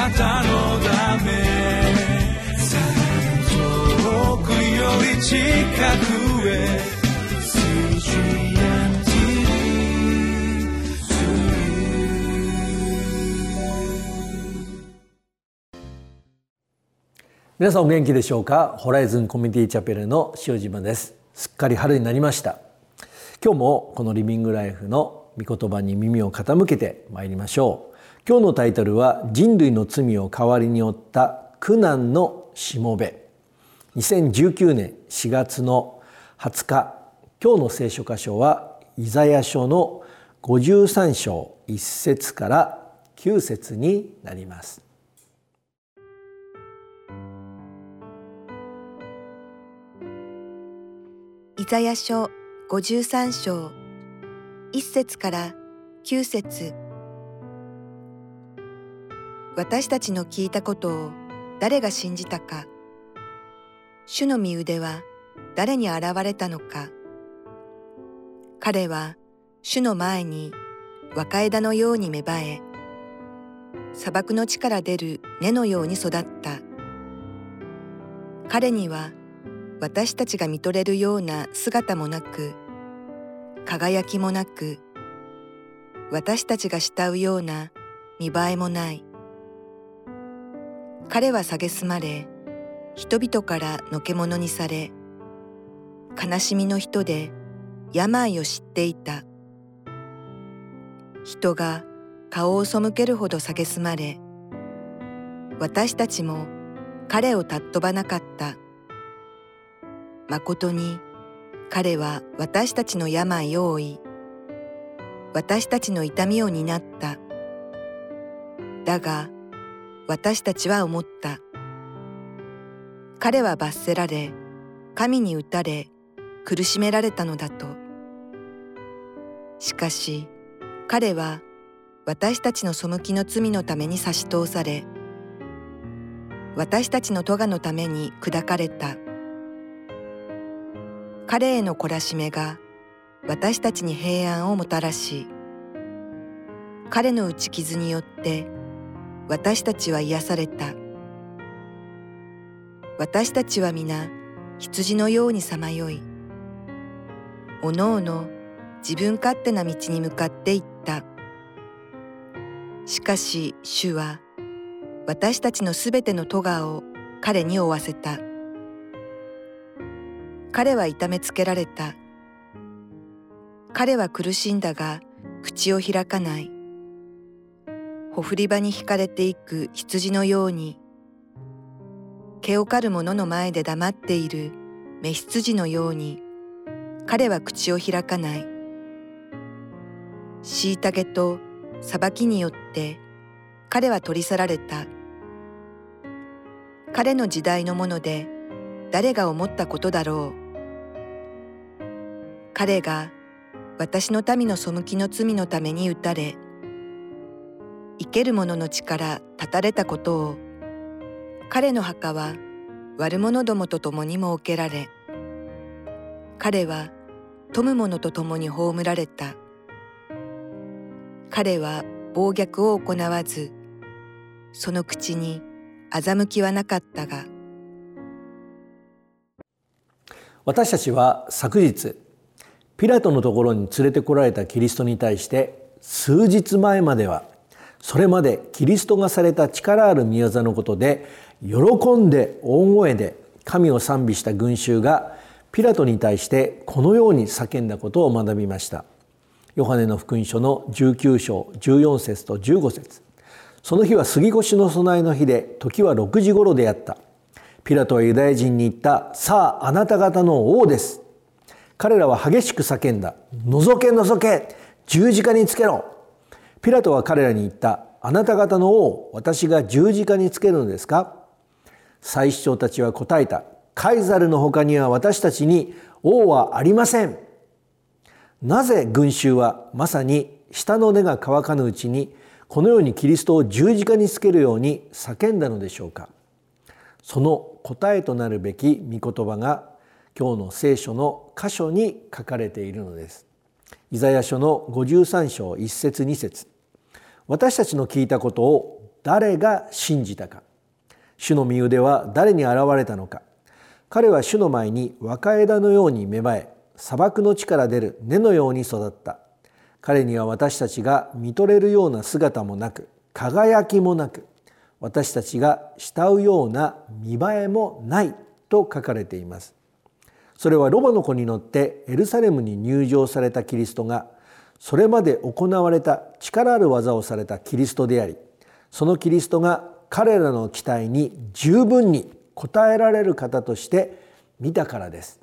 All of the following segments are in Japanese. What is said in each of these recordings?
なたのため遠くより近くへ皆さんお元気でしょうか？ホライズンコミュニティチャペルの塩島です。すっかり春になりました。今日もこのリビングライフの御言葉に耳を傾けてまいりましょう。今日のタイトルは人類の罪を代わりに負った苦難のしもべ。2019年4月の20日今日の聖書箇所はイザヤ書の53章1節から9節になります。イザヤ書53章1節から9節。私たちの聞いたことを誰が信じたか。主の身腕は誰に現れたのか。彼は主の前に若枝のように芽生え砂漠の地から出る根のように育った。彼には私たちが見とれるような姿もなく輝きもなく私たちが慕うような見栄えもない。彼は蔑まれ人々からのけ者にされ悲しみの人で病を知っていた。人が顔を背けるほど蔑まれ私たちも彼を尊ばなかった。誠に彼は私たちの病を負い私たちの痛みを担った。だが私たちは思った。彼は罰せられ神に打たれ苦しめられたのだと。しかし彼は私たちの背きの罪のために差し通され私たちの咎のために砕かれた。彼への懲らしめが私たちに平安をもたらし彼の打ち傷によって私たちは癒された私たちは皆羊のようにさまよいおのおの自分勝手な道に向かっていったしかし主は私たちのすべての咎を彼に負わせた。彼は痛めつけられた。彼は苦しんだが口を開かない。ほふり場に引かれていく羊のように、毛を刈る者の前で黙っている雌羊のように、彼は口を開かない。虐げと裁きによって彼は取り去られた。彼の時代のもので誰が思ったことだろう。彼が私の民の背きの罪のために打たれ生ける者の力断たれたことを彼の墓は悪者どもと共に設けられ彼は富む者と共に葬られた彼は暴虐を行わずその口に欺きはなかったが私たちは昨日ピラトのところに連れてこられたキリストに対して数日前まではそれまでキリストがされた力ある御業のことで喜んで大声で神を賛美した群衆がピラトに対してこのように叫んだことを学びました。ヨハネの福音書の19章14節と15節。その日は杉越の備えの日で時は6時頃であった。ピラトはユダヤ人に言ったさああなた方の王です。彼らは激しく叫んだ。覗け覗け。十字架につけろ。ピラトは彼らに言ったあなた方の王私が十字架につけるのですか？祭司長たちは答えた。カイザルの他には私たちに王はありません。なぜ群衆はまさに下の根が乾かぬうちにこのようにキリストを十字架につけるように叫んだのでしょうか？その答えとなるべき御言葉が今日の聖書の箇所に書かれているのです。イザヤ書の53章1節2節。私たちの聞いたことを誰が信じたか。主の身腕は誰に現れたのか。彼は主の前に若枝のように芽生え砂漠の地から出る根のように育った。彼には私たちが見とれるような姿もなく輝きもなく私たちが慕うような見栄えもないと書かれています。それはロバの子に乗ってエルサレムに入場されたキリストがそれまで行われた力ある技をされたキリストでありそのキリストが彼らの期待に十分に応えられる方として見たからです。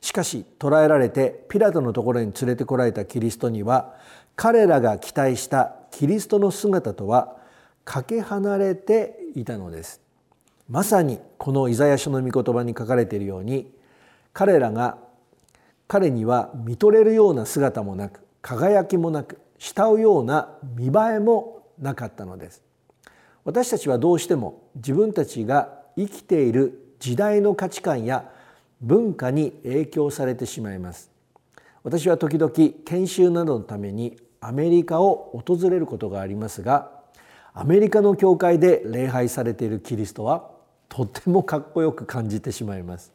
しかし捕らえられてピラトのところに連れてこられたキリストには彼らが期待したキリストの姿とはかけ離れていたのです。まさにこのイザヤ書の御言葉に書かれているように彼らが彼には見とれるような姿もなく輝きもなく慕うような見栄えもなかったのです。私たちはどうしても自分たちが生きている時代の価値観や文化に影響されてしまいます。私は時々研修などのためにアメリカを訪れることがありますがアメリカの教会で礼拝されているキリストはとてもかっこよく感じてしまいます。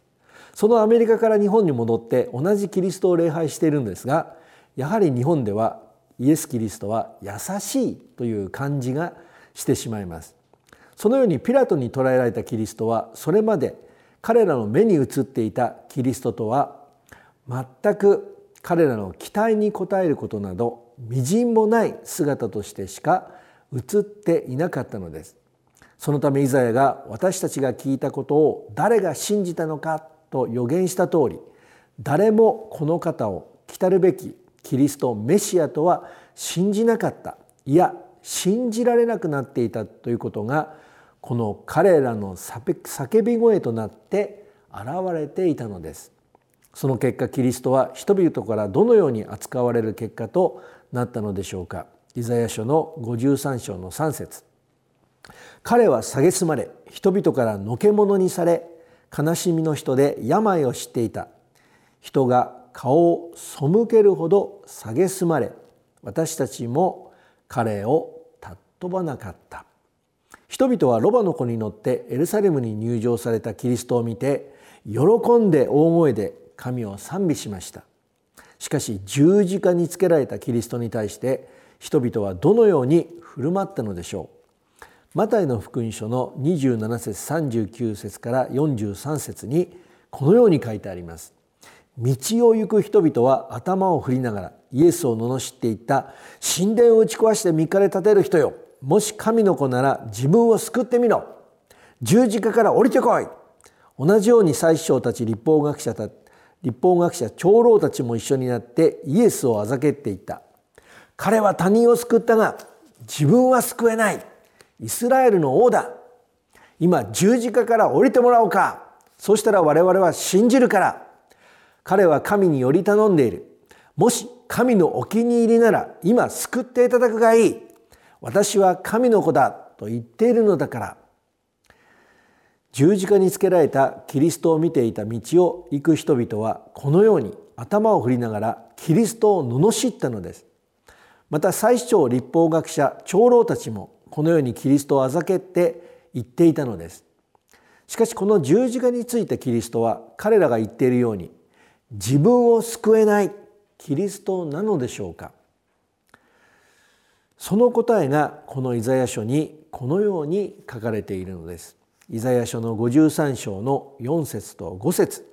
そのアメリカから日本に戻って同じキリストを礼拝しているんですがやはり日本ではイエス・キリストは優しいという感じがしてしまいます。そのようにピラトに捕らえられたキリストはそれまで彼らの目に映っていたキリストとは全く彼らの期待に応えることなどみじんもない姿としてしか映っていなかったのです。そのためイザヤが私たちが聞いたことを誰が信じたのかと予言した通り誰もこの方を来るべきキリストメシアとは信じなかったいや信じられなくなっていたということがこの彼らの叫び声となって現れていたのです。その結果キリストは人々からどのように扱われる結果となったのでしょうか。イザヤ書の53章の3節。彼は蔑まれ人々からのけ者にされ悲しみの人で病を知っていた。人が顔を背けるほど蔑まれ私たちも彼を尊ばなかった。人々はロバの子に乗ってエルサレムに入場されたキリストを見て喜んで大声で神を賛美しました。しかし十字架につけられたキリストに対して人々はどのように振る舞ったのでしょう？マタイの福音書の27節39節から43節にこのように書いてあります。道を行く人々は頭を振りながらイエスを罵っていった。神殿を打ち壊して3日で建てる人よ。もし神の子なら自分を救ってみろ。十字架から降りてこい。同じように最首たち立法学者た立法学者長老たちも一緒になってイエスをあざけっていった。彼は他人を救ったが自分は救えない。イスラエルの王だ。今十字架から降りてもらおうか。そしたら我々は信じるから。彼は神により頼んでいる。もし神のお気に入りなら今救っていただくがいい。私は神の子だ。と言っているのだから。十字架につけられたキリストを見ていた道を行く人々はこのように頭を振りながらキリストを罵ったのです。また最長立法学者長老たちもこのようにキリストをあざけって言っていたのです。しかしこの十字架についてキリストは彼らが言っているように自分を救えないキリストなのでしょうか。その答えがこのイザヤ書にこのように書かれているのです。イザヤ書の53章の4節と5節。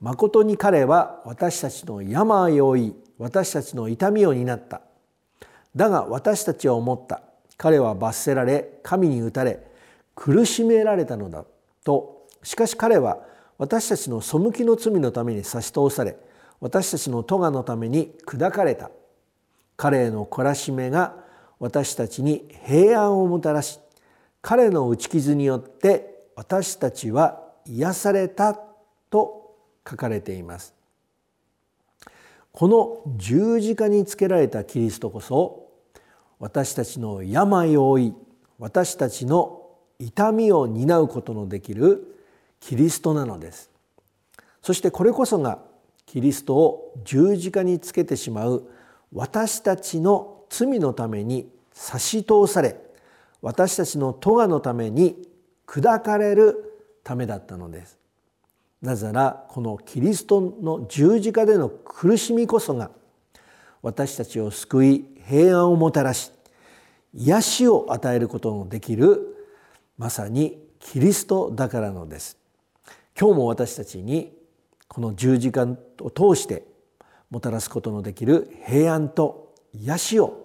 誠に彼は私たちの病を負い私たちの痛みを担った。だが私たちは思った。彼は罰せられ神に打たれ苦しめられたのだ。としかし彼は私たちの背きの罪のために差し通され私たちの咎のために砕かれた。彼への懲らしめが私たちに平安をもたらし彼の打ち傷によって私たちは癒されたと書かれています。この十字架につけられたキリストこそ私たちの病を負い私たちの痛みを担うことのできるキリストなのです。そしてこれこそがキリストを十字架につけてしまう私たちの罪のために差し通され私たちの咎のために砕かれるためだったのです。なぜならこのキリストの十字架での苦しみこそが私たちを救い平安をもたらし癒しを与えることのできるまさにキリストだからのです今日も私たちにこの十字架を通してもたらすことのできる平安と癒しを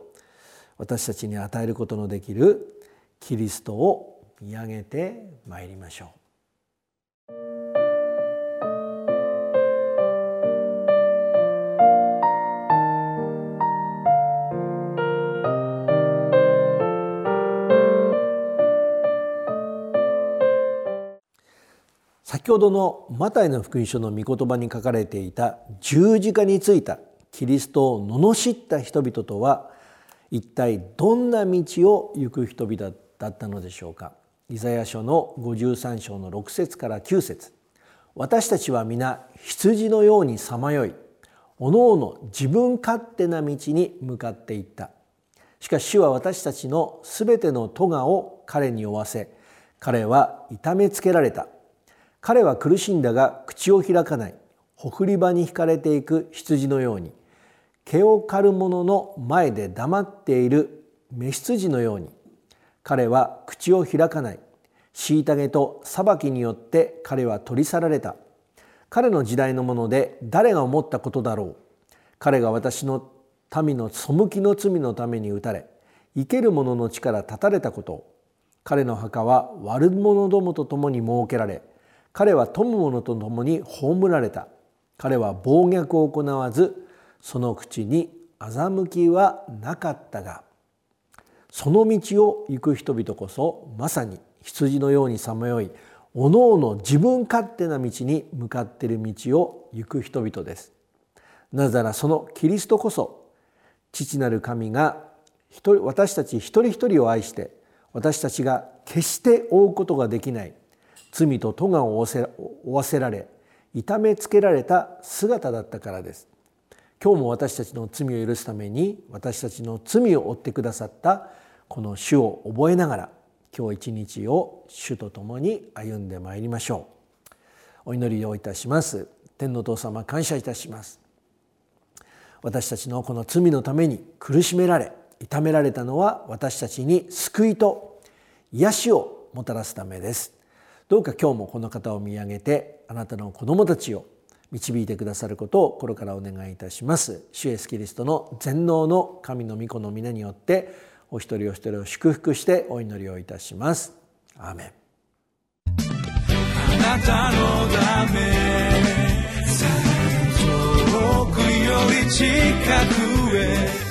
私たちに与えることのできるキリストを見上げてまいりましょう。先ほどのマタイの福音書の御言葉に書かれていた十字架についたキリストを罵った人々とは一体どんな道を行く人々だったのでしょうか。イザヤ書の53章の6節から9節。私たちは皆羊のようにさまよい。おのおの自分勝手な道に向かっていった。しかし主は私たちのすべての咎を彼に負わせ彼は痛めつけられた。彼は苦しんだが口を開かない。ほふり場に引かれていく羊のように。毛を刈る者の前で黙っている雌羊のように。彼は口を開かない。虐げと裁きによって彼は取り去られた。彼の時代のもので誰が思ったことだろう。彼が私の民の背きの罪のために打たれ生ける者の力断たれたこと。彼の墓は悪者どもと共に設けられ彼は富む者と共に葬られた彼は暴虐を行わずその口に欺きはなかったがその道を行く人々こそまさに羊のようにさまよいおのおの自分勝手な道に向かっている道を行く人々です。なぜならそのキリストこそ父なる神が私たち一人一人を愛して私たちが決して負うことができない罪と咎を負わせられ痛めつけられた姿だったからです。今日も私たちの罪を許すために私たちの罪を負ってくださったこの主を覚えながら今日一日を主と共に歩んでまいりましょう。お祈りをいたします。天の父様感謝いたします。私たちのこの罪のために苦しめられ痛められたのは私たちに救いと癒しをもたらすためです。どうか今日もこの方を見上げてあなたの子供たちを導いてくださることを心からお願いいたします。主イエスキリストの全能の神の御子の皆によってお一人お一人を祝福してお祈りをいたします。アーメン。あなたのため遠くより近くへ